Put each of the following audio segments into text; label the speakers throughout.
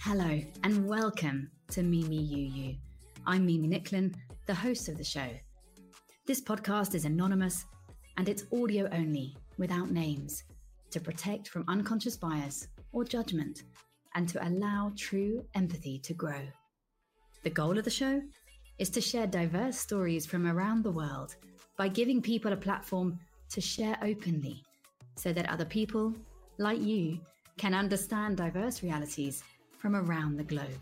Speaker 1: Hello and welcome to Mimi You You. I'm Mimi Nicklin, the host of the show. This podcast is anonymous and it's audio only, without names, to protect from unconscious bias or judgment and to allow true empathy to grow. The goal of the show is to share diverse stories from around the world by giving people a platform to share openly so that other people, like you, can understand diverse realities from around the globe.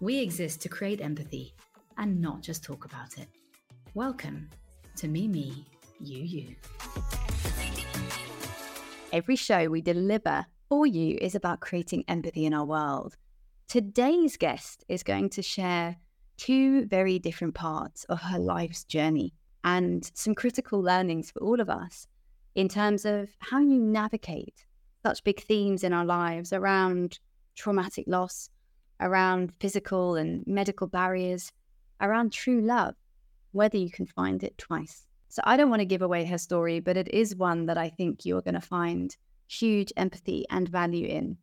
Speaker 1: We exist to create empathy and not just talk about it. Welcome to Me, Me, You, You.
Speaker 2: Every show we deliver for you is about creating empathy in our world. Today's guest is going to share two very different parts of her life's journey and some critical learnings for all of us in terms of how you navigate such big themes in our lives around traumatic loss, around physical and medical barriers, around true love, whether you can find it twice. So I don't want to give away her story, but it is one that I think you're going to find huge empathy and value in.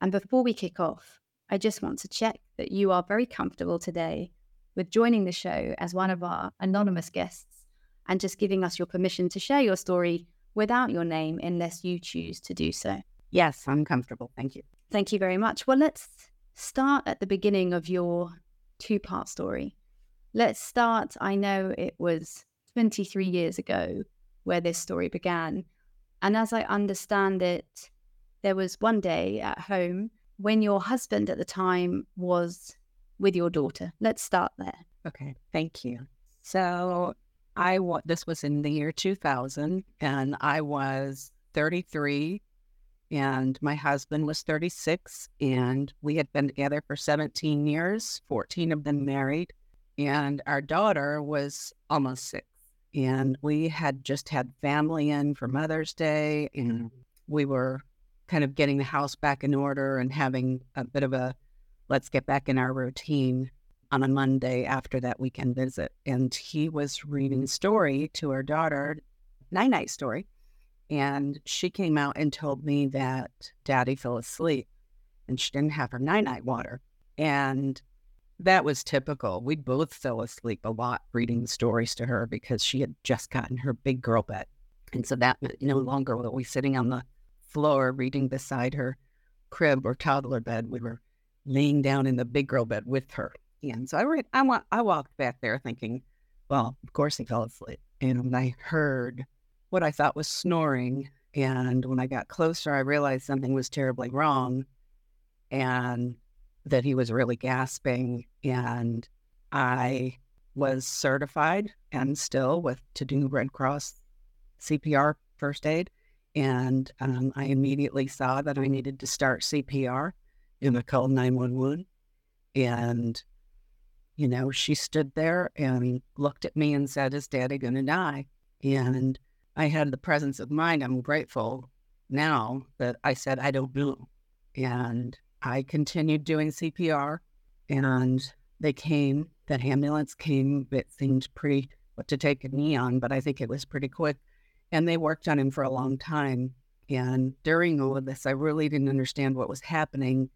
Speaker 2: And before we kick off, I just want to check that you are very comfortable today with joining the show as one of our anonymous guests and just giving us your permission to share your story without your name unless you choose to do so.
Speaker 3: Yes, I'm comfortable. Thank you.
Speaker 2: Thank you very much. Well, let's start at the beginning of your two part story. Let's start. I know it was 23 years ago where this story began. And as I understand it, there was one day at home when your husband at the time was with your daughter. Let's start there.
Speaker 3: Okay, thank you. So I this was in the year 2000 and I was 33 and my husband was 36 and we had been together for 17 years, 14 of them married and our daughter was almost 6 and we had just had family in for Mother's Day, and we were kind of getting the house back in order and having a bit of a let's get back in our routine on a Monday after that weekend visit. And he was reading story to our daughter, night night story. And she came out and told me that daddy fell asleep and she didn't have her night night water. And that was typical. We both fell asleep a lot reading stories to her because she had just gotten her big girl bed. And so that meant no longer were we sitting on the floor reading beside her crib or toddler bed. We were laying down in the big girl bed with her. And so I read, I, wa- I walked back there thinking, well, of course he fell asleep. And I heard what I thought was snoring, and when I got closer, I realized something was terribly wrong. And that he was really gasping. And I was certified and still with to do Red Cross CPR first aid. And um, I immediately saw that I needed to start CPR and I called 911. And, you know, she stood there and looked at me and said, Is daddy going to die? And I had the presence of mind. I'm grateful now that I said, I don't know. And I continued doing CPR and they came, that ambulance came. It seemed pretty what to take a knee on, but I think it was pretty quick. And they worked on him for a long time. And during all of this, I really didn't understand what was happening.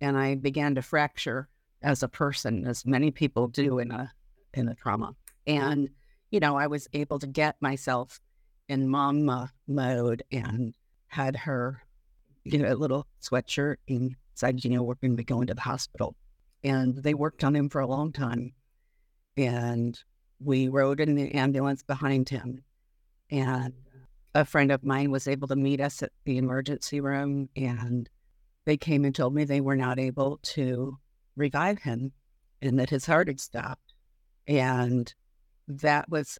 Speaker 3: And I began to fracture as a person, as many people do in a in a trauma. And, you know, I was able to get myself in mama mode and had her, you know, a little sweatshirt said, you know, we're going to be going to the hospital. And they worked on him for a long time. And we rode in the ambulance behind him. And a friend of mine was able to meet us at the emergency room. And they came and told me they were not able to revive him and that his heart had stopped. And that was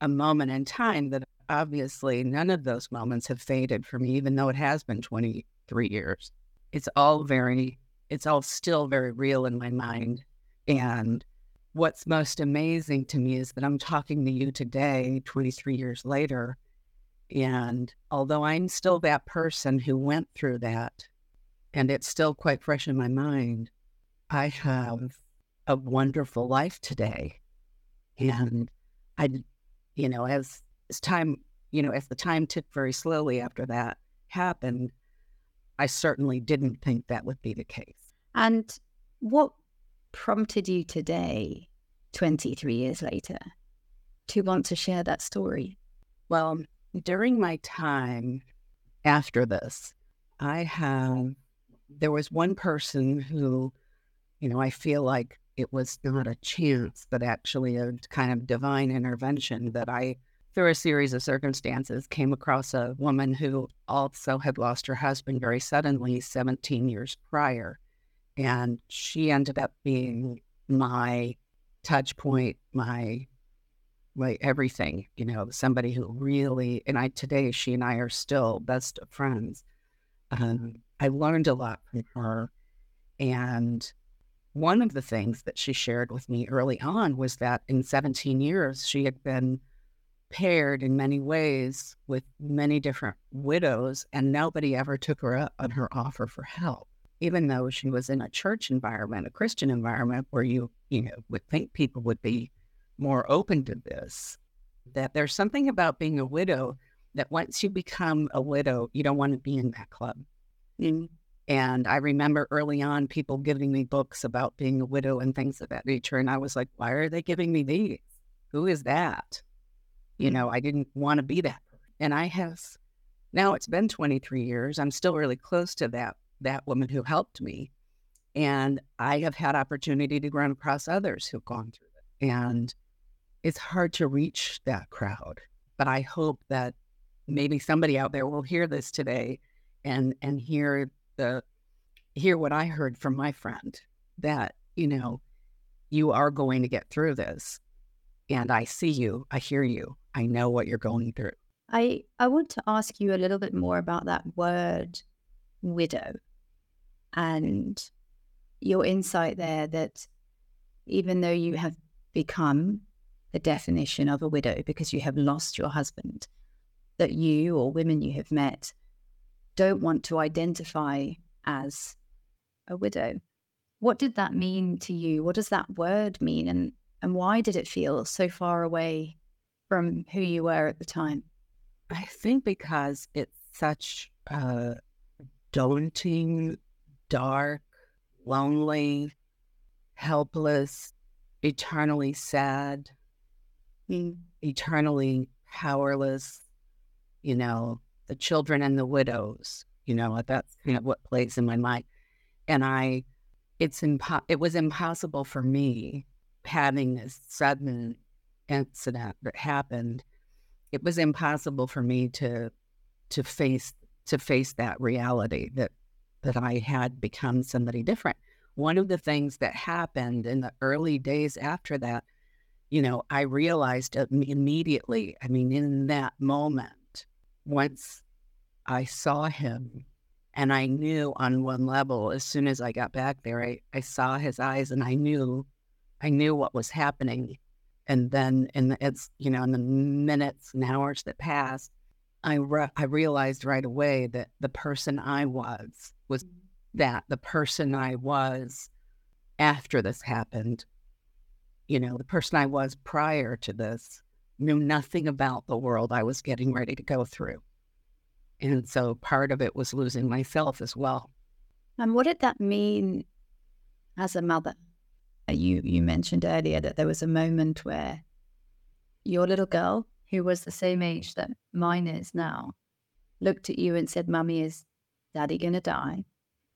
Speaker 3: a moment in time that obviously none of those moments have faded for me, even though it has been 23 years it's all very, it's all still very real in my mind. And what's most amazing to me is that I'm talking to you today, 23 years later. And although I'm still that person who went through that, and it's still quite fresh in my mind, I have a wonderful life today. And I, you know, as as time, you know, as the time ticked very slowly after that happened, I certainly didn't think that would be the case.
Speaker 2: And what prompted you today, 23 years later, to want to share that story?
Speaker 3: Well, during my time after this, I have, there was one person who, you know, I feel like it was not a chance, but actually a kind of divine intervention that I, through a series of circumstances, came across a woman who also had lost her husband very suddenly 17 years prior. And she ended up being my touch point, my everything, you know, somebody who really and I today she and I are still best of friends. Um, I learned a lot from her. And one of the things that she shared with me early on was that in 17 years, she had been paired in many ways with many different widows, and nobody ever took her up on her offer for help. Even though she was in a church environment, a Christian environment where you, you know, would think people would be more open to this, that there's something about being a widow that once you become a widow, you don't want to be in that club. Mm. And I remember early on people giving me books about being a widow and things of that nature. And I was like, why are they giving me these? Who is that? You know, I didn't want to be that. And I have now it's been 23 years. I'm still really close to that that woman who helped me. And I have had opportunity to run across others who've gone through it. And it's hard to reach that crowd. But I hope that maybe somebody out there will hear this today and and hear the hear what I heard from my friend that, you know, you are going to get through this. And I see you, I hear you, I know what you're going through.
Speaker 2: I, I want to ask you a little bit more about that word widow Mm. and your insight there that even though you have become the definition of a widow because you have lost your husband, that you or women you have met don't want to identify as a widow. What did that mean to you? What does that word mean? And, and why did it feel so far away from who you were at the time?
Speaker 3: I think because it's such a daunting, dark, lonely, helpless, eternally sad, mm. eternally powerless, you know, the children and the widows, you know, that's you know, what plays in my mind. And I, it's impo- it was impossible for me having this sudden incident that happened. It was impossible for me to to face to face that reality that that I had become somebody different. One of the things that happened in the early days after that, you know, I realized immediately. I mean, in that moment, once I saw him and I knew on one level, as soon as I got back there, I, I saw his eyes and I knew, I knew what was happening. And then in the, it's, you know, in the minutes and hours that passed, I, re- I realized right away that the person I was was that the person I was after this happened, you know, the person I was prior to this knew nothing about the world I was getting ready to go through. And so part of it was losing myself as well.
Speaker 2: And what did that mean as a mother? You you mentioned earlier that there was a moment where your little girl, who was the same age that mine is now, looked at you and said, Mummy, is daddy gonna die?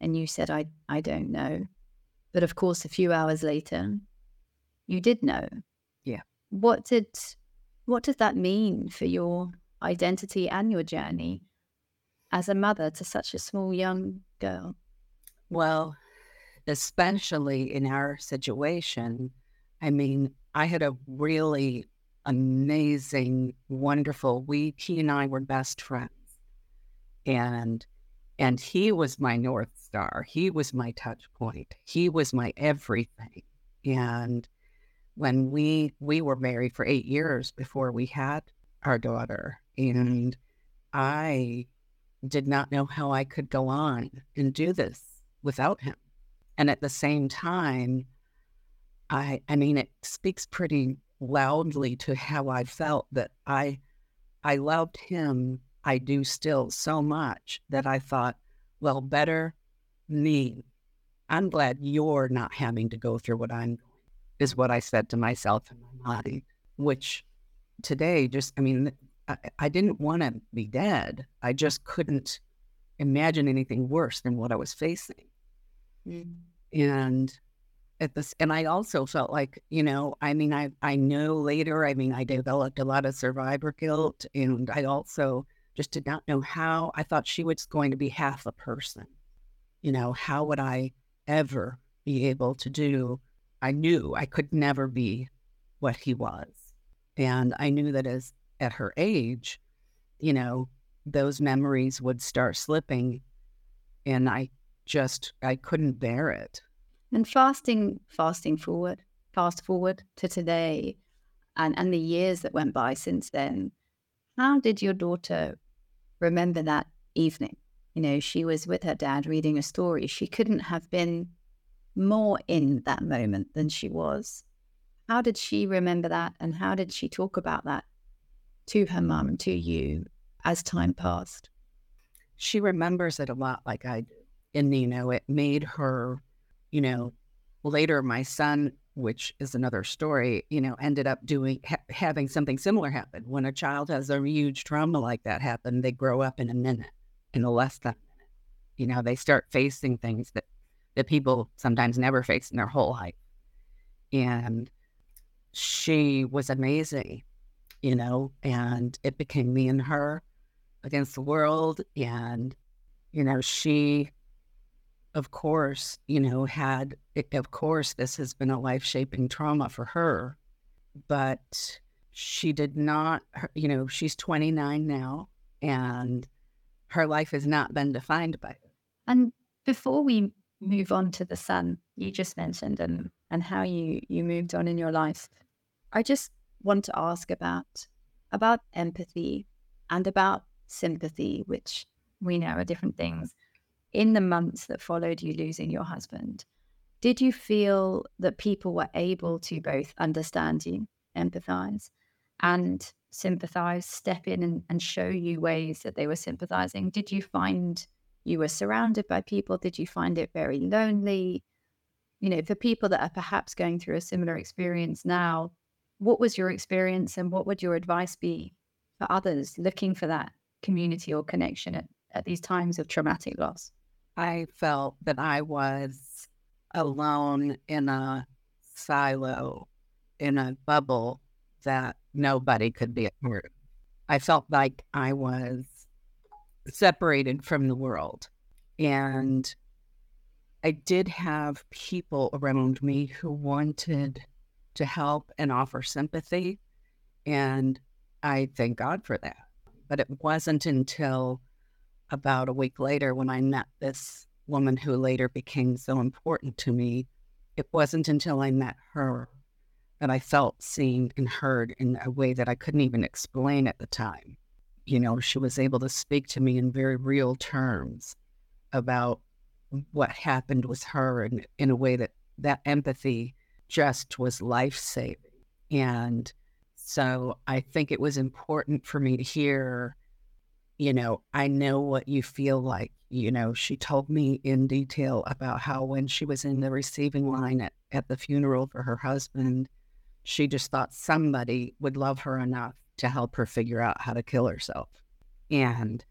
Speaker 2: And you said, I I don't know. But of course a few hours later, you did know.
Speaker 3: Yeah.
Speaker 2: What did what did that mean for your identity and your journey? as a mother to such a small young girl?
Speaker 3: Well, especially in our situation, I mean, I had a really amazing, wonderful we he and I were best friends. And and he was my north star. He was my touch point. He was my everything. And when we we were married for 8 years before we had our daughter and I did not know how I could go on and do this without him. And at the same time, I I mean it speaks pretty loudly to how I felt that I I loved him. I do still so much that I thought, well, better me. I'm glad you're not having to go through what I'm going, is what I said to myself in my body, which today just, I mean, I, I didn't want to be dead. I just couldn't imagine anything worse than what I was facing. Mm. And at this and I also felt like, you know, I mean I I know later, I mean I developed a lot of survivor guilt and I also just did not know how I thought she was going to be half a person. You know, how would I ever be able to do I knew I could never be what he was. And I knew that as at her age, you know, those memories would start slipping and I just I couldn't bear it.
Speaker 2: And fasting, fasting forward, fast forward to today and, and the years that went by since then, how did your daughter remember that evening? You know, she was with her dad reading a story. She couldn't have been more in that moment than she was. How did she remember that? And how did she talk about that to her mum, to you as time passed?
Speaker 3: She remembers it a lot like I do. And, you know, it made her you know, later my son, which is another story, you know, ended up doing ha- having something similar happen. When a child has a huge trauma like that happen, they grow up in a minute, in a less than a minute. You know, they start facing things that that people sometimes never face in their whole life. And she was amazing, you know, and it became me and her against the world. And, you know, she of course, you know, had, eh, of course, this has been a life shaping trauma for her, but she did not, you know, she's 29 now and her life has not been defined by it.
Speaker 2: And before we move on to the son you just mentioned and, and how you, you moved on in your life, I just want to ask about about empathy and about sympathy, which we know are different things in the months that followed you losing your husband, did you feel that people were able to both understand you, empathize, and sympathize, step in and, and show you ways that they were sympathizing? Did you find you were surrounded by people? Did you find it very lonely? You know, for people that are perhaps going through a similar experience now, what was your experience and what would your advice be for others looking for that community or connection at, at these times of traumatic loss?
Speaker 3: I felt that I was alone in a silo, in a bubble that nobody could be part of. I felt like I was separated from the world. And I did have people around me who wanted to help and offer sympathy. And I thank God for that. But it wasn't until about a week later when I met this woman who later became so important to me. It wasn't until I met her that I felt seen and heard in a way that I couldn't even explain at the time. You know, she was able to speak to me in very real terms about what happened with her and in a way that that empathy just was life saving. And so I think it was important for me to hear you know, I know what you feel like. You know, she told me in detail about how when she was in the receiving line at, at the funeral for her husband, she just thought somebody would love her enough to help her figure out how to kill herself. And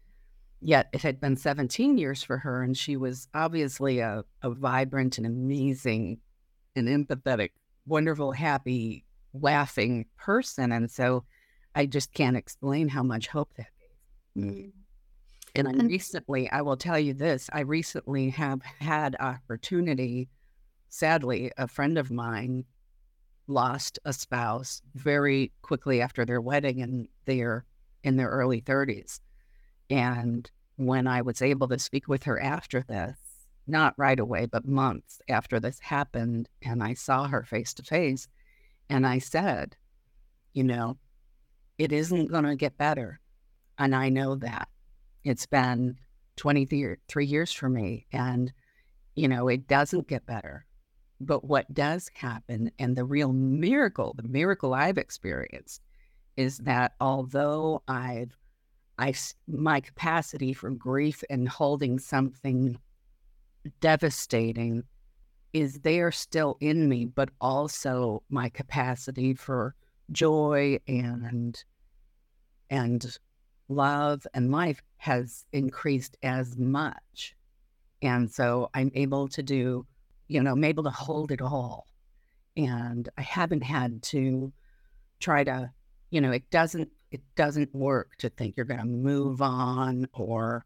Speaker 3: yet it had been 17 years for her, and she was obviously a, a vibrant and amazing and empathetic, wonderful, happy, laughing person. And so I just can't explain how much hope that Mm. And I recently, I will tell you this, I recently have had opportunity. Sadly, a friend of mine lost a spouse very quickly after their wedding and they're in their early 30s. And when I was able to speak with her after this, not right away, but months after this happened, and I saw her face to face, and I said, you know, it isn't going to get better. And I know that it's been 23 years for me. And, you know, it doesn't get better. But what does happen, and the real miracle, the miracle I've experienced, is that although I've I my capacity for grief and holding something devastating is there still in me, but also my capacity for joy and and love and life has increased as much. And so I'm able to do, you know, I'm able to hold it all. And I haven't had to try to, you know, it doesn't it doesn't work to think you're going to move on or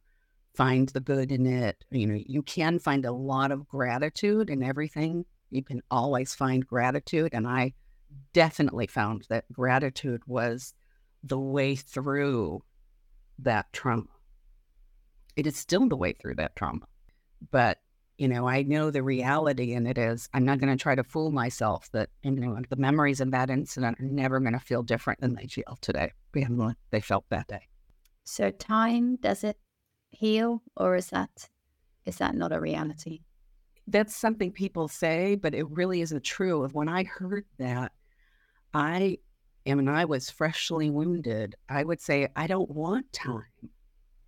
Speaker 3: find the good in it. You know, you can find a lot of gratitude in everything. You can always find gratitude. And I definitely found that gratitude was the way through that trauma. It is still the way through that trauma. But, you know, I know the reality and it is I'm not going to try to fool myself that, you know, the memories of that incident are never going to feel different than they feel today, than they felt that day.
Speaker 2: So time, does it heal or is that is that not a reality?
Speaker 3: That's something people say, but it really isn't true. Of when I heard that, I and when I was freshly wounded, I would say, I don't want time.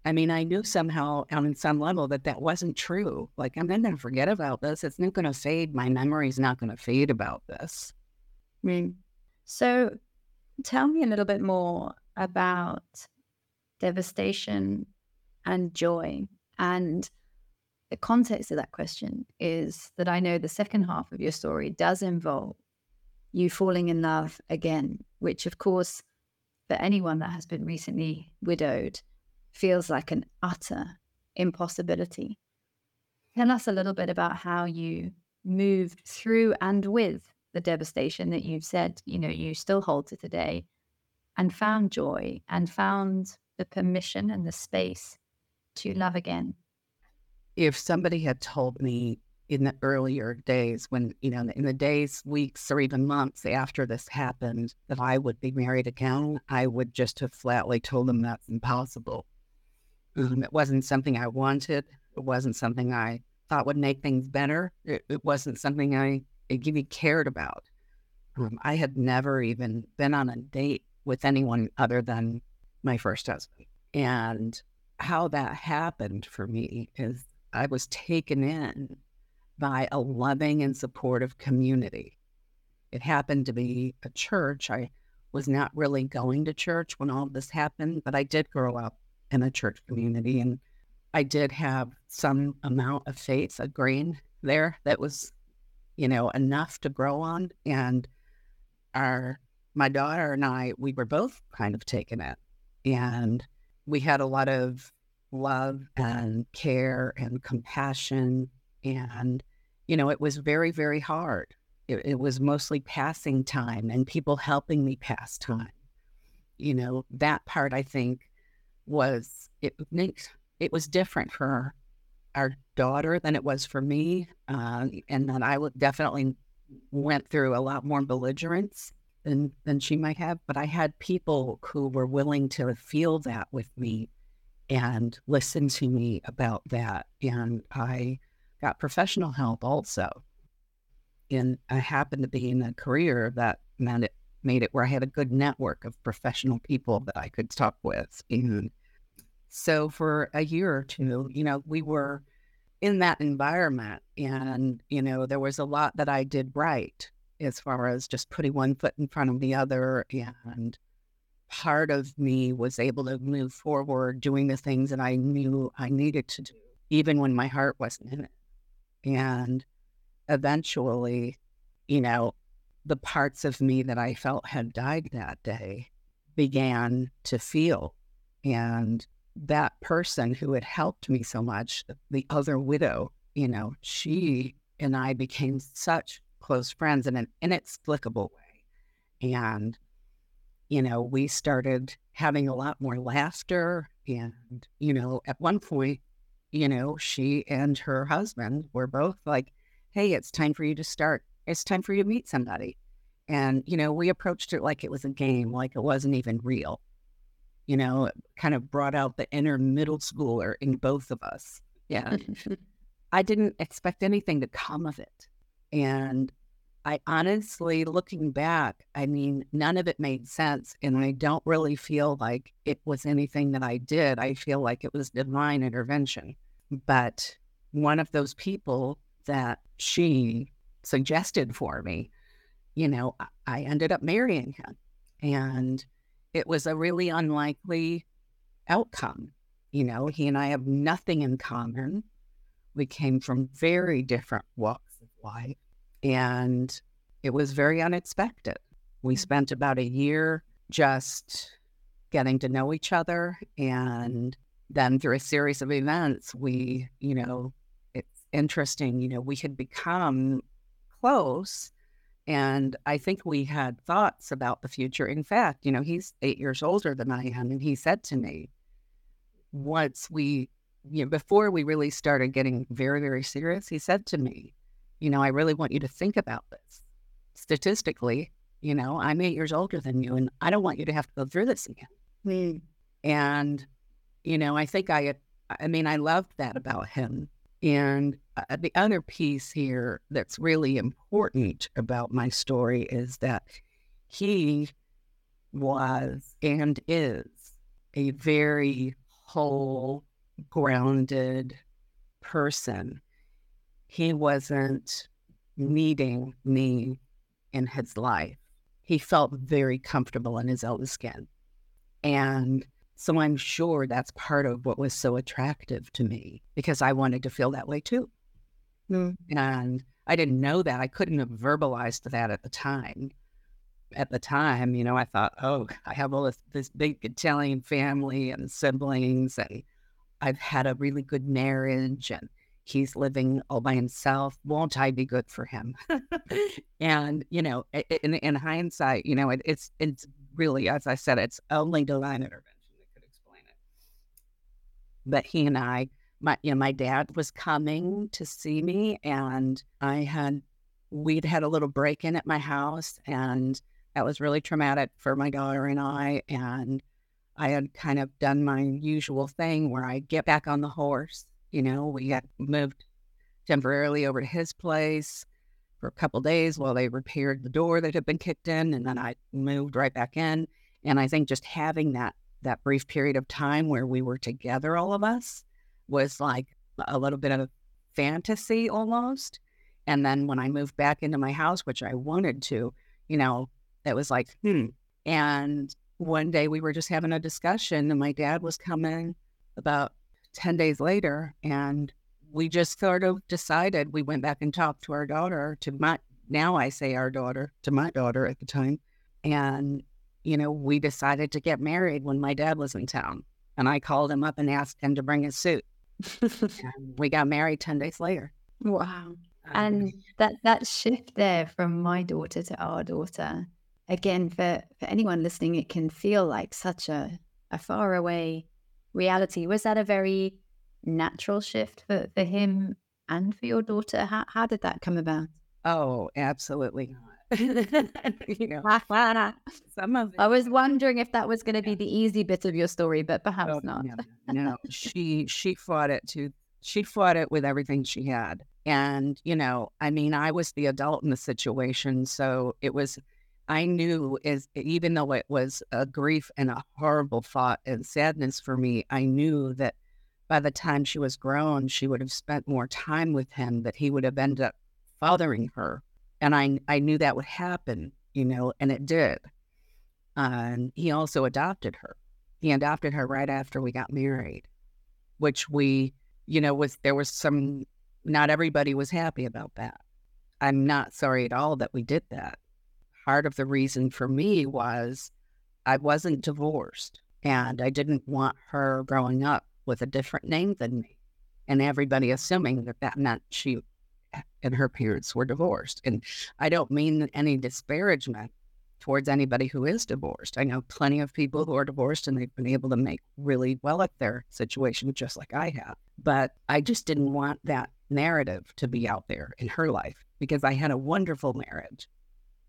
Speaker 3: I mean, I knew somehow on some level that that wasn't true. Like, I'm not going to forget about this. It's not going to fade. My memory's not going to fade about this.
Speaker 2: Mm. So, tell me a little bit more about devastation and joy. And the context of that question is that I know the second half of your story does involve you falling in love again, which, of course, for anyone that has been recently widowed, feels like an utter impossibility. Tell us a little bit about how you moved through and with the devastation that you've said, you know, you still hold to today and found joy and found the permission and the space to love again.
Speaker 3: If somebody had told me in the earlier days when, you know, in the days, weeks, or even months after this happened, that I would be married again, I would just have flatly told them that's impossible. Um, it wasn't something I wanted. It wasn't something I thought would make things better. It, it wasn't something I even cared about. Um, I had never even been on a date with anyone other than my first husband. And how that happened for me is I was taken in by a loving and supportive community. It happened to be a church. I was not really going to church when all this happened, but I did grow up in a church community and I did have some amount of faith, a grain there that was, you know, enough to grow on. And our my daughter and I, we were both kind of taken in. And we had a lot of love and care and compassion and you know, it was very, very hard. It, it was mostly passing time and people helping me pass time. You know, that part I think was it it was different for our daughter than it was for me, uh, and that I definitely went through a lot more belligerence than than she might have. But I had people who were willing to feel that with me and listen to me about that, and I got professional help also. And I happened to be in a career that meant it made it where I had a good network of professional people that I could talk with. And so for a year or two, you know, we were in that environment and, you know, there was a lot that I did right as far as just putting one foot in front of the other. And part of me was able to move forward doing the things that I knew I needed to do, even when my heart wasn't in it. And eventually, you know, the parts of me that I felt had died that day began to feel. And that person who had helped me so much, the other widow, you know, she and I became such close friends in an inexplicable way. And, you know, we started having a lot more laughter. And, you know, at one point, you know, she and her husband were both like, hey, it's time for you to start. It's time for you to meet somebody. And, you know, we approached it like it was a game, like it wasn't even real. You know, kind of brought out the inner middle schooler in both of us. Yeah. I didn't expect anything to come of it. And I honestly, looking back, I mean, none of it made sense. And I don't really feel like it was anything that I did. I feel like it was divine intervention. But one of those people that she suggested for me, you know, I ended up marrying him. And it was a really unlikely outcome. You know, he and I have nothing in common. We came from very different walks of life. And it was very unexpected. We mm. spent about a year just getting to know each other. And then through a series of events, we, you know, it's interesting, you know, we had become close. And I think we had thoughts about the future. In fact, you know, he's eight years older than I am. And he said to me, once we, you know, before we really started getting very, very serious, he said to me, you know, I really want you to think about this. Statistically, you know, I'm eight years older than you, and I don't want you to have to go through this again. Mm. And, you know, I think I, I mean, I loved that about him. And uh, the other piece here that's really important about my story is that he was and is a very whole, grounded person he wasn't needing me in his life. He felt very comfortable in his own skin. And so I'm sure that's part of what was so attractive to me because I wanted to feel that way too. Mm. And I didn't know that. I couldn't have verbalized that at the time. At the time, you know, I thought, oh, I have all this, this big Italian family and siblings, and I've had a really good marriage, and he's living all by himself. Won't I be good for him? and you know, in, in hindsight, you know, it, it's it's really, as I said, it's only divine intervention that could explain it. But he and I, my you know, my dad was coming to see me, and I had we'd had a little break in at my house, and that was really traumatic for my daughter and I, and. I had kind of done my usual thing where I get back on the horse you know, we got moved temporarily over to his place for a couple days while they repaired the door that had been kicked in, and then I moved right back in. And I think just having that that brief period of time where we were together, all of us, was like a little bit of fantasy almost. And then when I moved back into my house, which I wanted to, you know, it was like, hmm. And one day we were just having a discussion, and my dad was coming about 10 days later. And we just sort of decided we went back and talked to our daughter, to my, now I say our daughter, to my daughter at the time. And, you know, we decided to get married when my dad was in town. And I called him up and asked him to bring his suit. we got married 10 days later.
Speaker 2: Wow. Um, and that, that shift there from my daughter to our daughter, again, for, for anyone listening, it can feel like such a, a far away reality. Was that a very natural shift for, for him and for your daughter? How, how did that come about?
Speaker 3: Oh, absolutely you know,
Speaker 2: some of it. I was wondering if that was going to be the easy bit of your story, but perhaps oh, not.
Speaker 3: no, no, she she fought it to she fought it with everything she had, and you know, I mean, I was the adult in the situation, so it was I knew is even though it was a grief and a horrible thought and sadness for me, I knew that by the time she was grown, she would have spent more time with him, that he would have ended up fathering her. And I I knew that would happen, you know, and it did. And he also adopted her. He adopted her right after we got married, which we, you know, was there was some not everybody was happy about that. I'm not sorry at all that we did that part of the reason for me was I wasn't divorced and I didn't want her growing up with a different name than me. And everybody assuming that that meant she and her parents were divorced. And I don't mean any disparagement towards anybody who is divorced. I know plenty of people who are divorced and they've been able to make really well at their situation, just like I have. But I just didn't want that narrative to be out there in her life because I had a wonderful marriage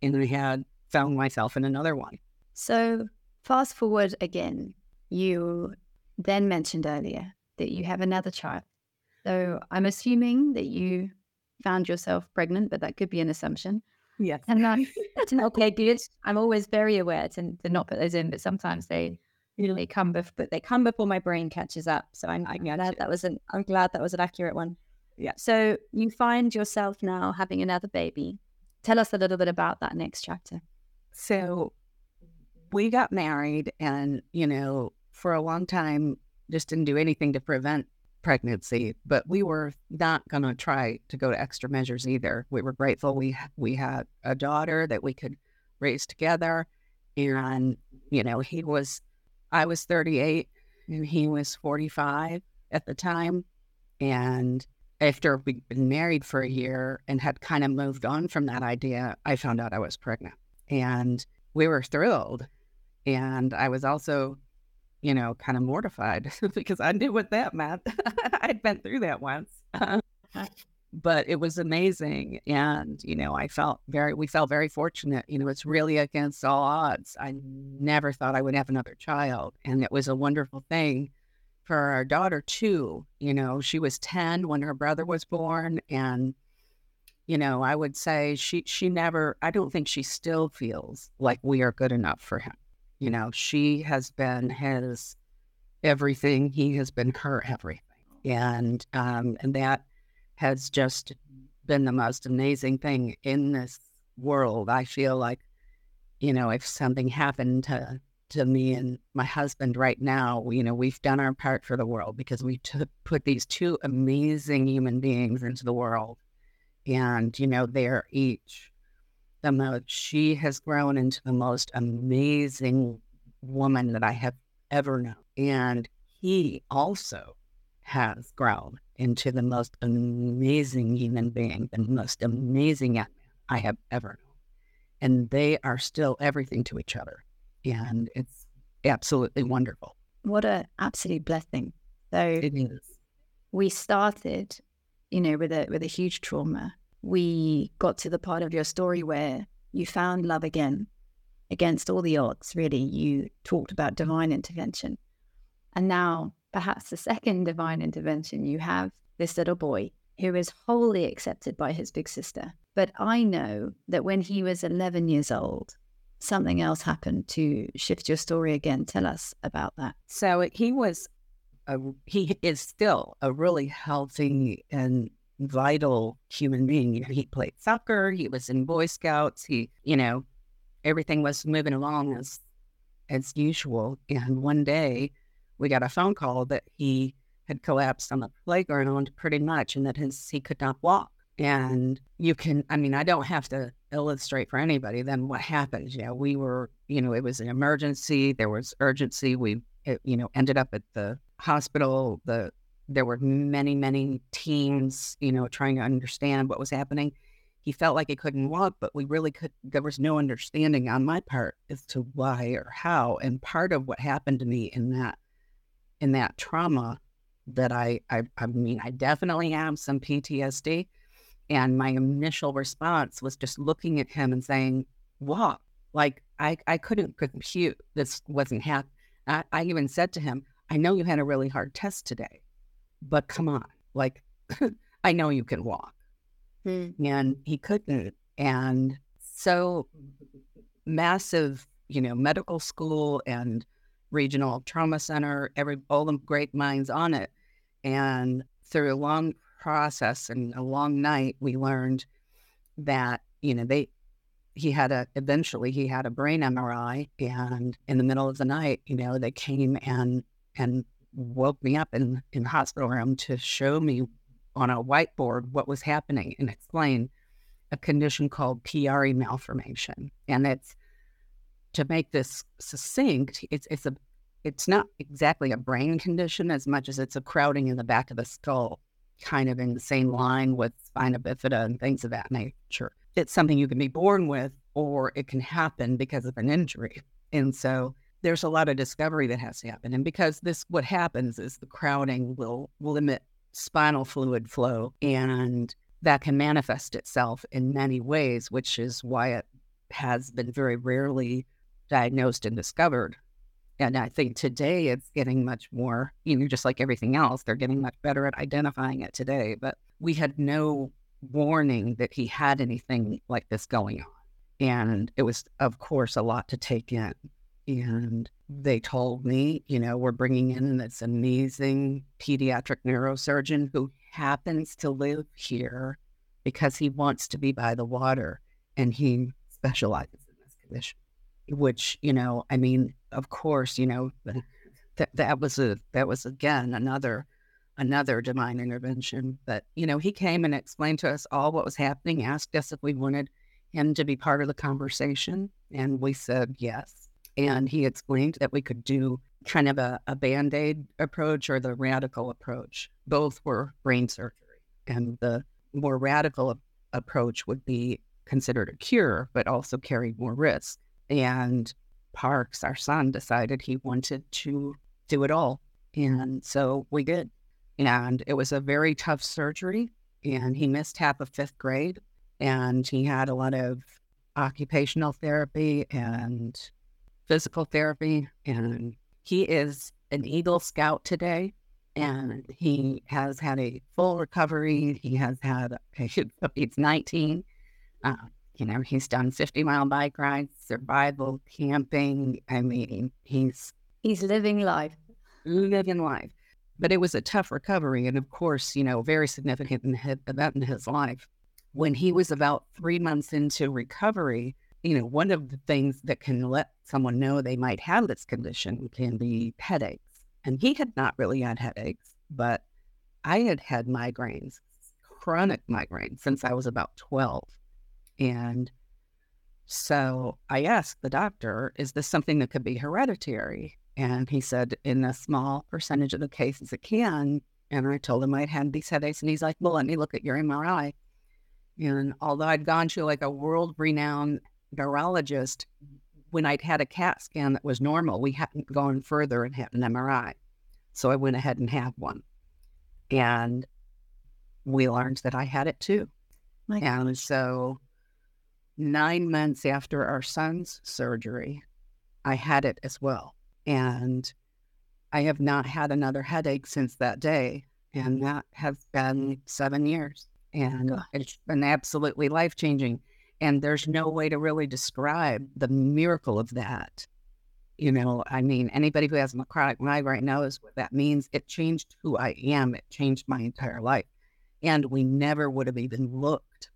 Speaker 3: and I had found myself in another one.
Speaker 2: So, fast forward again, you then mentioned earlier that you have another child. So, I'm assuming that you found yourself pregnant, but that could be an assumption.
Speaker 3: Yes.
Speaker 2: And that, that's an okay, good. I'm always very aware to, to not put those in, but sometimes they they come before, but they come before my brain catches up. So I'm, I'm glad that was an I'm glad that was an accurate one.
Speaker 3: Yeah.
Speaker 2: So you find yourself now having another baby. Tell us a little bit about that next chapter.
Speaker 3: So we got married, and you know, for a long time, just didn't do anything to prevent pregnancy. But we were not going to try to go to extra measures either. We were grateful we we had a daughter that we could raise together, and you know, he was I was 38 and he was 45 at the time. And after we'd been married for a year and had kind of moved on from that idea, I found out I was pregnant. And we were thrilled. And I was also, you know, kind of mortified because I knew what that meant. I'd been through that once. but it was amazing. And, you know, I felt very, we felt very fortunate. You know, it's really against all odds. I never thought I would have another child. And it was a wonderful thing for our daughter, too. You know, she was 10 when her brother was born. And, you know, I would say she, she never, I don't think she still feels like we are good enough for him. You know, she has been his everything. He has been her everything. And, um, and that, has just been the most amazing thing in this world. I feel like, you know, if something happened to to me and my husband right now, you know, we've done our part for the world because we took put these two amazing human beings into the world. And, you know, they're each the most, she has grown into the most amazing woman that I have ever known. And he also has grown into the most amazing human being, the most amazing man I have ever known. And they are still everything to each other. And it's absolutely wonderful.
Speaker 2: What an absolute blessing. So
Speaker 3: it is.
Speaker 2: We started, you know, with a with a huge trauma. We got to the part of your story where you found love again against all the odds, really. You talked about divine intervention. And now perhaps the second divine intervention, you have this little boy who is wholly accepted by his big sister. But I know that when he was 11 years old, something else happened to shift your story again. Tell us about that.
Speaker 3: So he was, a, he is still a really healthy and vital human being. You know, he played soccer, he was in Boy Scouts, he, you know, everything was moving along as as usual. And one day we got a phone call that he had collapsed on the playground pretty much and that his he could not walk. And you can, I mean, I don't have to illustrate for anybody then what happened. You know, we were, you know, it was an emergency. There was urgency. We, it, you know, ended up at the hospital. The there were many, many teams, you know, trying to understand what was happening. He felt like he couldn't walk, but we really could. There was no understanding on my part as to why or how. And part of what happened to me in that in that trauma that I, I, I mean, I definitely have some PTSD. And my initial response was just looking at him and saying, "What?" Like I, I couldn't compute this wasn't happening. I, I even said to him, I know you had a really hard test today, but come on, like I know you can walk.
Speaker 2: Hmm.
Speaker 3: And he couldn't. And so massive, you know, medical school and regional trauma center, every all the great minds on it. And through a long process and a long night, we learned that, you know, they he had a eventually he had a brain MRI and in the middle of the night, you know, they came and and woke me up in, in the hospital room to show me on a whiteboard what was happening and explain a condition called Chiari malformation. And it's to make this succinct, it's it's a it's not exactly a brain condition as much as it's a crowding in the back of the skull, kind of in the same line with spina bifida and things of that nature. It's something you can be born with, or it can happen because of an injury. And so there's a lot of discovery that has to happen. And because this, what happens is the crowding will limit spinal fluid flow, and that can manifest itself in many ways, which is why it has been very rarely diagnosed and discovered. And I think today it's getting much more, you know, just like everything else, they're getting much better at identifying it today. But we had no warning that he had anything like this going on. And it was, of course, a lot to take in. And they told me, you know, we're bringing in this amazing pediatric neurosurgeon who happens to live here because he wants to be by the water and he specializes in this condition. Which, you know, I mean, of course, you know, that that was a that was again another another divine intervention. But you know, he came and explained to us all what was happening, asked us if we wanted him to be part of the conversation, and we said yes. And he explained that we could do kind of a, a band aid approach or the radical approach. Both were brain surgery, and the more radical approach would be considered a cure, but also carried more risk. And Parks, our son, decided he wanted to do it all. And so we did. And it was a very tough surgery. And he missed half of fifth grade. And he had a lot of occupational therapy and physical therapy. And he is an Eagle Scout today. And he has had a full recovery. He has had, he's 19. Uh, you know, he's done 50 mile bike rides, survival, camping. I mean, he's
Speaker 2: he's living life.
Speaker 3: Living life. But it was a tough recovery. And of course, you know, very significant event in his life. When he was about three months into recovery, you know, one of the things that can let someone know they might have this condition can be headaches. And he had not really had headaches, but I had had migraines, chronic migraines, since I was about 12. And so I asked the doctor, is this something that could be hereditary? And he said, in a small percentage of the cases, it can. And I told him I'd had these headaches. And he's like, well, let me look at your MRI. And although I'd gone to like a world renowned neurologist, when I'd had a CAT scan that was normal, we hadn't gone further and had an MRI. So I went ahead and had one. And we learned that I had it too. My and so nine months after our son's surgery, I had it as well. And I have not had another headache since that day. And that has been seven years. And it's been absolutely life changing. And there's no way to really describe the miracle of that. You know, I mean, anybody who has a chronic migraine knows what that means. It changed who I am, it changed my entire life. And we never would have even looked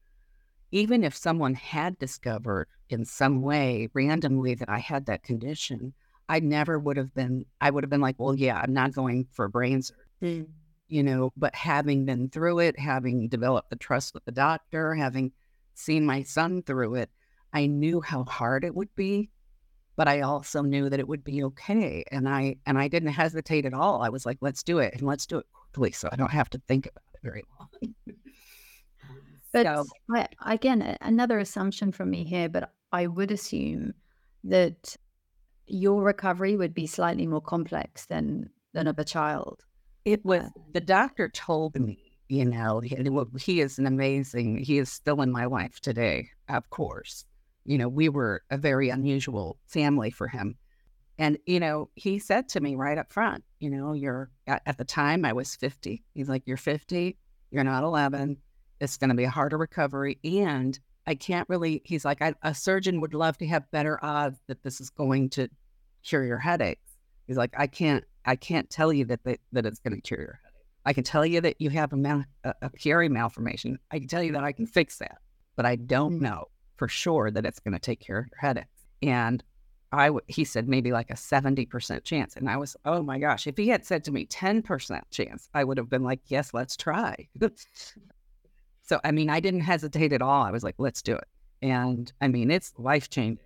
Speaker 3: even if someone had discovered in some way randomly that I had that condition, I never would have been, I would have been like, well, yeah, I'm not going for brain surgery. Mm. You know, but having been through it, having developed the trust with the doctor, having seen my son through it, I knew how hard it would be, but I also knew that it would be okay. And I and I didn't hesitate at all. I was like, let's do it and let's do it quickly so I don't have to think about it very long.
Speaker 2: But so. I, again, another assumption from me here, but I would assume that your recovery would be slightly more complex than than of a child.
Speaker 3: It was. Uh, the doctor told me, you know, he, he is an amazing. He is still in my life today, of course. You know, we were a very unusual family for him. And, you know, he said to me right up front, you know, you're at, at the time I was 50. He's like, you're 50, you're not 11 it's going to be a harder recovery. And I can't really, he's like, a surgeon would love to have better odds that this is going to cure your headaches. He's like, I can't, I can't tell you that, they, that it's going to cure your headache. I can tell you that you have a, mal, a, a Chiari malformation. I can tell you that I can fix that, but I don't mm. know for sure that it's going to take care of your headaches. And I, w- he said maybe like a 70% chance. And I was, oh my gosh, if he had said to me 10% chance, I would have been like, yes, let's try. So, I mean, I didn't hesitate at all. I was like, let's do it. And I mean, it's life changing,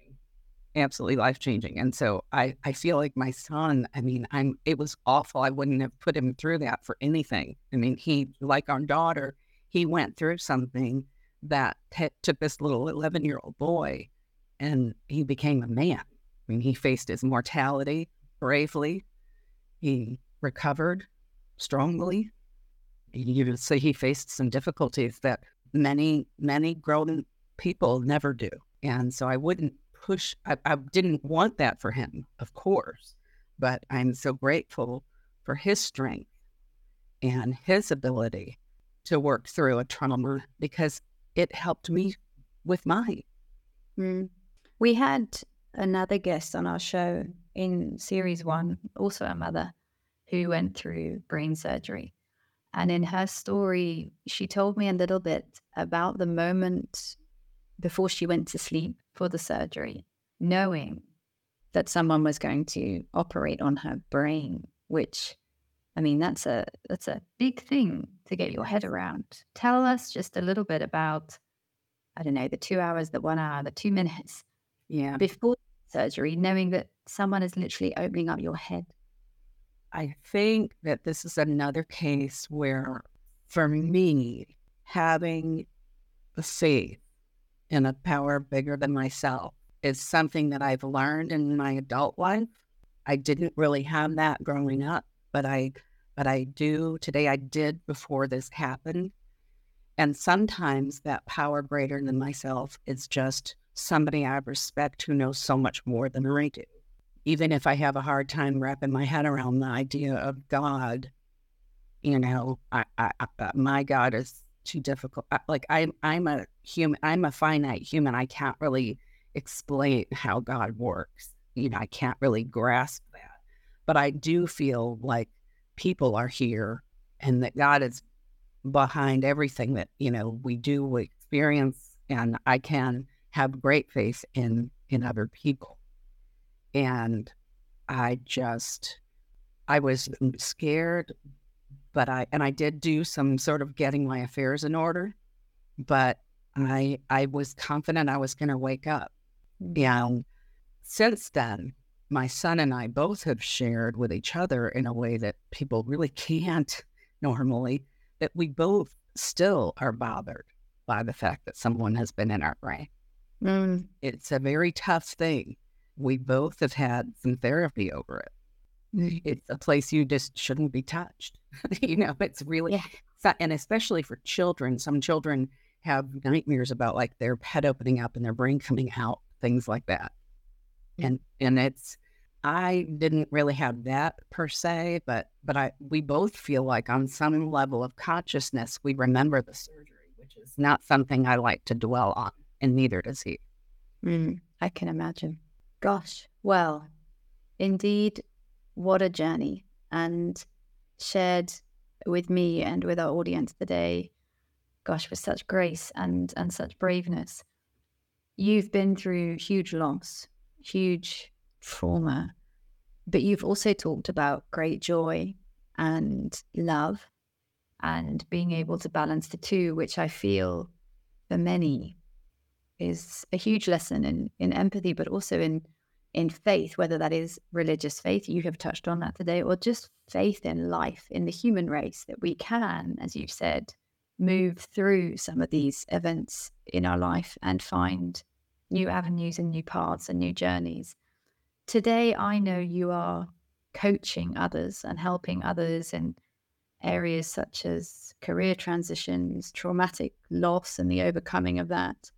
Speaker 3: absolutely life changing. And so I, I feel like my son, I mean, I'm, it was awful. I wouldn't have put him through that for anything. I mean, he, like our daughter, he went through something that t- took this little 11 year old boy and he became a man. I mean, he faced his mortality bravely. He recovered strongly you would say he faced some difficulties that many, many grown people never do. And so I wouldn't push, I, I didn't want that for him, of course, but I'm so grateful for his strength and his ability to work through a trauma because it helped me with mine.
Speaker 2: Mm. We had another guest on our show in series one, also a mother, who went through brain surgery. And in her story, she told me a little bit about the moment before she went to sleep for the surgery, knowing that someone was going to operate on her brain, which I mean that's a that's a big thing to get your head around. Tell us just a little bit about I don't know, the two hours, the one hour, the two minutes
Speaker 3: Yeah.
Speaker 2: before surgery, knowing that someone is literally opening up your head.
Speaker 3: I think that this is another case where, for me, having the faith in a power bigger than myself is something that I've learned in my adult life. I didn't really have that growing up, but I but I do today I did before this happened. And sometimes that power greater than myself is just somebody I respect who knows so much more than I do even if I have a hard time wrapping my head around the idea of God, you know, I, I, I my God is too difficult. Uh, like I'm, I'm a human. I'm a finite human. I can't really explain how God works. You know, I can't really grasp that. But I do feel like people are here, and that God is behind everything that you know we do, we experience, and I can have great faith in in other people and I just I was scared, but I and I did do some sort of getting my affairs in order, but I I was confident I was going to wake up. And since then, my son and I both have shared with each other in a way that people really can't normally that we both still are bothered by the fact that someone has been in our brain.
Speaker 2: Mm.
Speaker 3: It's a very tough thing we both have had some therapy over it. It's a place you just shouldn't be touched. you know, it's really,
Speaker 2: Yeah.
Speaker 3: and especially for children, some children have nightmares about like their head opening up and their brain coming out, things like that.
Speaker 2: Mm.
Speaker 3: And, and it's, I didn't really have that per se, but, but I, we both feel like on some level of consciousness, we remember the surgery, which is not something I like to dwell on, and neither does he.
Speaker 2: Mm. I can imagine. Gosh, well, indeed, what a journey. And shared with me and with our audience today, gosh, with such grace and, and such braveness. You've been through huge loss, huge trauma, but you've also talked about great joy and love and being able to balance the two, which I feel for many is a huge lesson in in empathy, but also in in faith, whether that is religious faith, you have touched on that today, or just faith in life, in the human race, that we can, as you've said, move through some of these events in our life and find new avenues and new paths and new journeys. Today, I know you are coaching others and helping others in areas such as career transitions, traumatic loss, and the overcoming of that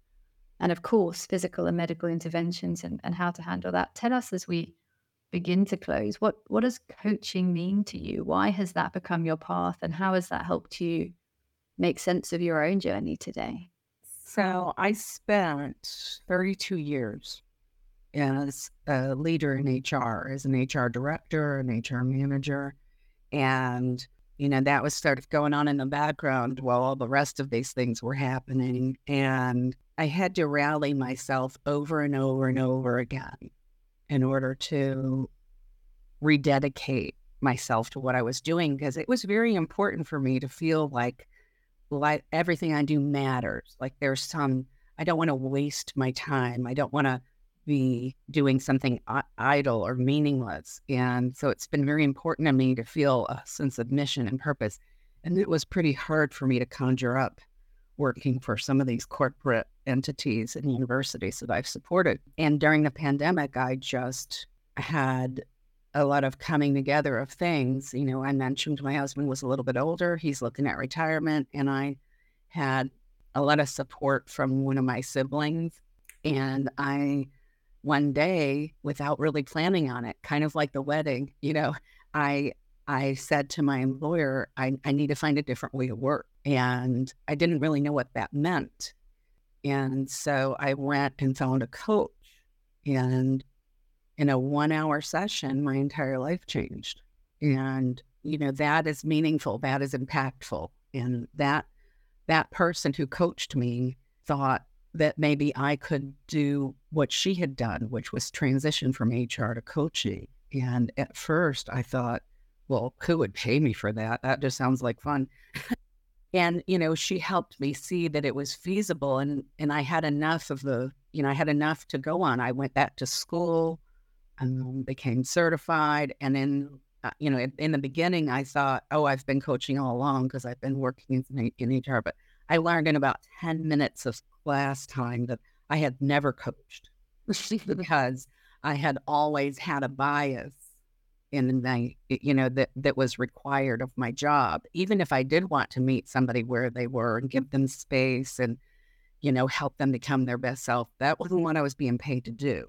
Speaker 2: and of course physical and medical interventions and, and how to handle that tell us as we begin to close what what does coaching mean to you why has that become your path and how has that helped you make sense of your own journey today
Speaker 3: So I spent 32 years as a leader in HR, as an HR director, an HR manager. And, you know, that was sort of going on in the background while all the rest of these things were happening. And I had to rally myself over and over and over again in order to rededicate myself to what I was doing because it was very important for me to feel like like everything I do matters. Like there's some I don't want to waste my time. I don't want to be doing something idle or meaningless. And so it's been very important to me to feel a sense of mission and purpose. And it was pretty hard for me to conjure up working for some of these corporate entities and universities that I've supported. And during the pandemic, I just had a lot of coming together of things. You know, I mentioned my husband was a little bit older, he's looking at retirement, and I had a lot of support from one of my siblings. And I, one day, without really planning on it, kind of like the wedding, you know, I I said to my employer, I, I need to find a different way to work. And I didn't really know what that meant. And so I went and found a coach. And in a one hour session, my entire life changed. And, you know, that is meaningful, that is impactful. And that that person who coached me thought that maybe I could do what she had done, which was transition from HR to coaching. And at first I thought, well, who would pay me for that? That just sounds like fun. and, you know, she helped me see that it was feasible and and I had enough of the, you know, I had enough to go on. I went back to school and became certified and then uh, you know, in, in, the beginning, I thought, oh, I've been coaching all along because I've been working in, in HR. But I learned in about 10 minutes of class time that I had never coached because I had always had a bias in the you know that that was required of my job even if i did want to meet somebody where they were and give them space and you know help them become their best self that wasn't what i was being paid to do.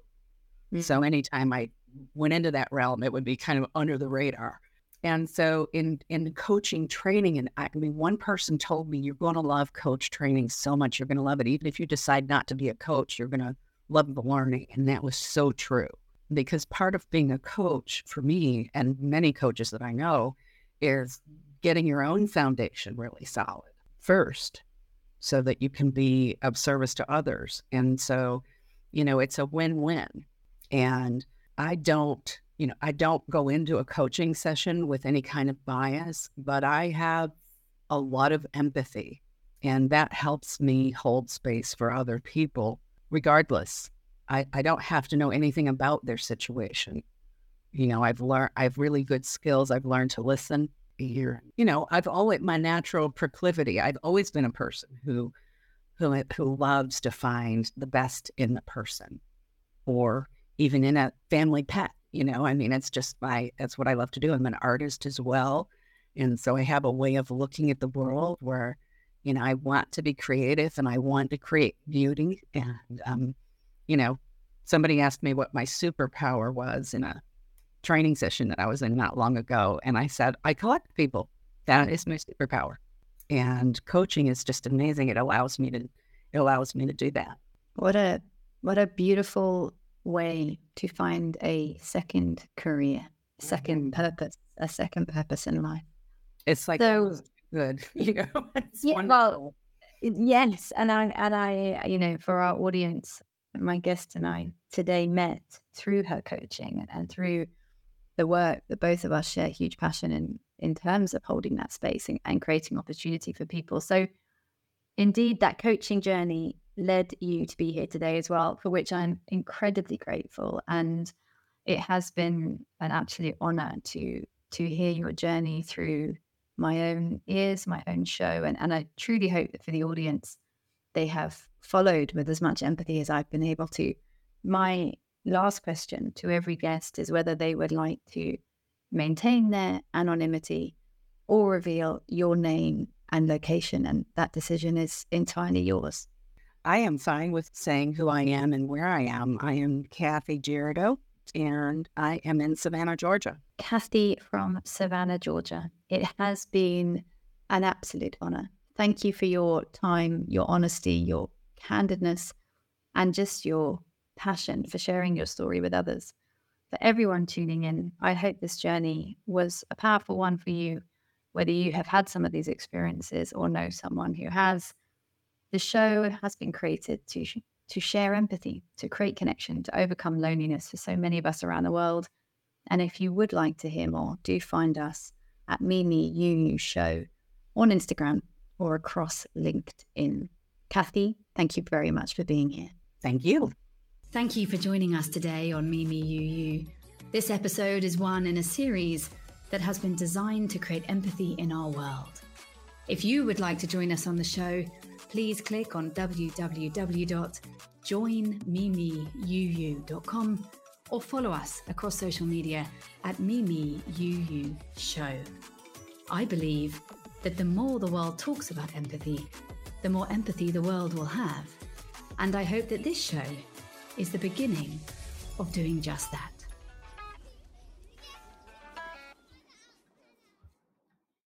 Speaker 3: Mm-hmm. so anytime i went into that realm it would be kind of under the radar. And so in in coaching training and i mean one person told me you're going to love coach training so much you're going to love it. Even if you decide not to be a coach you're going to love the learning. And that was so true because part of being a coach for me and many coaches that I know is getting your own foundation really solid first so that you can be of service to others. And so, you know, it's a win win. And I don't, you know, I don't go into a coaching session with any kind of bias, but I have a lot of empathy. And that helps me hold space for other people, regardless I, I don't have to know anything about their situation. You know, I've learned, I have really good skills. I've learned to listen, hear. You know, I've always, my natural proclivity, I've always been a person who, who, who loves to find the best in the person or even in a family pet. You know, I mean, it's just my, that's what I love to do. I'm an artist as well. And so I have a way of looking at the world where, you know, I want to be creative and I want to create beauty. And, um, you know, somebody asked me what my superpower was in a training session that I was in not long ago. And I said, I collect people. That is my superpower. And coaching is just amazing. It allows me to it allows me to do that.
Speaker 2: What a what a beautiful way to find a second career, second mm-hmm. purpose, a second purpose in life.
Speaker 3: It's like so, good, you know.
Speaker 2: yeah, wonderful. well, yes, and I and I, you know, for our audience, my guest and I today met through her coaching and through the work that both of us share huge passion in in terms of holding that space and, and creating opportunity for people. So indeed that coaching journey led you to be here today as well, for which I'm incredibly grateful. And it has been an absolute honor to to hear your journey through my own ears, my own show. And, and I truly hope that for the audience, they have followed with as much empathy as I've been able to. My last question to every guest is whether they would like to maintain their anonymity or reveal your name and location. And that decision is entirely yours.
Speaker 3: I am fine with saying who I am and where I am. I am Kathy Girardeau, and I am in Savannah, Georgia.
Speaker 2: Kathy from Savannah, Georgia. It has been an absolute honor. Thank you for your time, your honesty, your candidness, and just your passion for sharing your story with others. For everyone tuning in, I hope this journey was a powerful one for you, whether you have had some of these experiences or know someone who has. The show has been created to to share empathy, to create connection, to overcome loneliness for so many of us around the world. And if you would like to hear more, do find us at Mimi You You Show on Instagram or across LinkedIn. Kathy, thank you very much for being here.
Speaker 3: Thank you.
Speaker 1: Thank you for joining us today on Mimi You You. This episode is one in a series that has been designed to create empathy in our world. If you would like to join us on the show, please click on www.joinmimiyuu.com or follow us across social media at Mimi You Show. I believe that the more the world talks about empathy, the more empathy the world will have. And I hope that this show is the beginning of doing just that.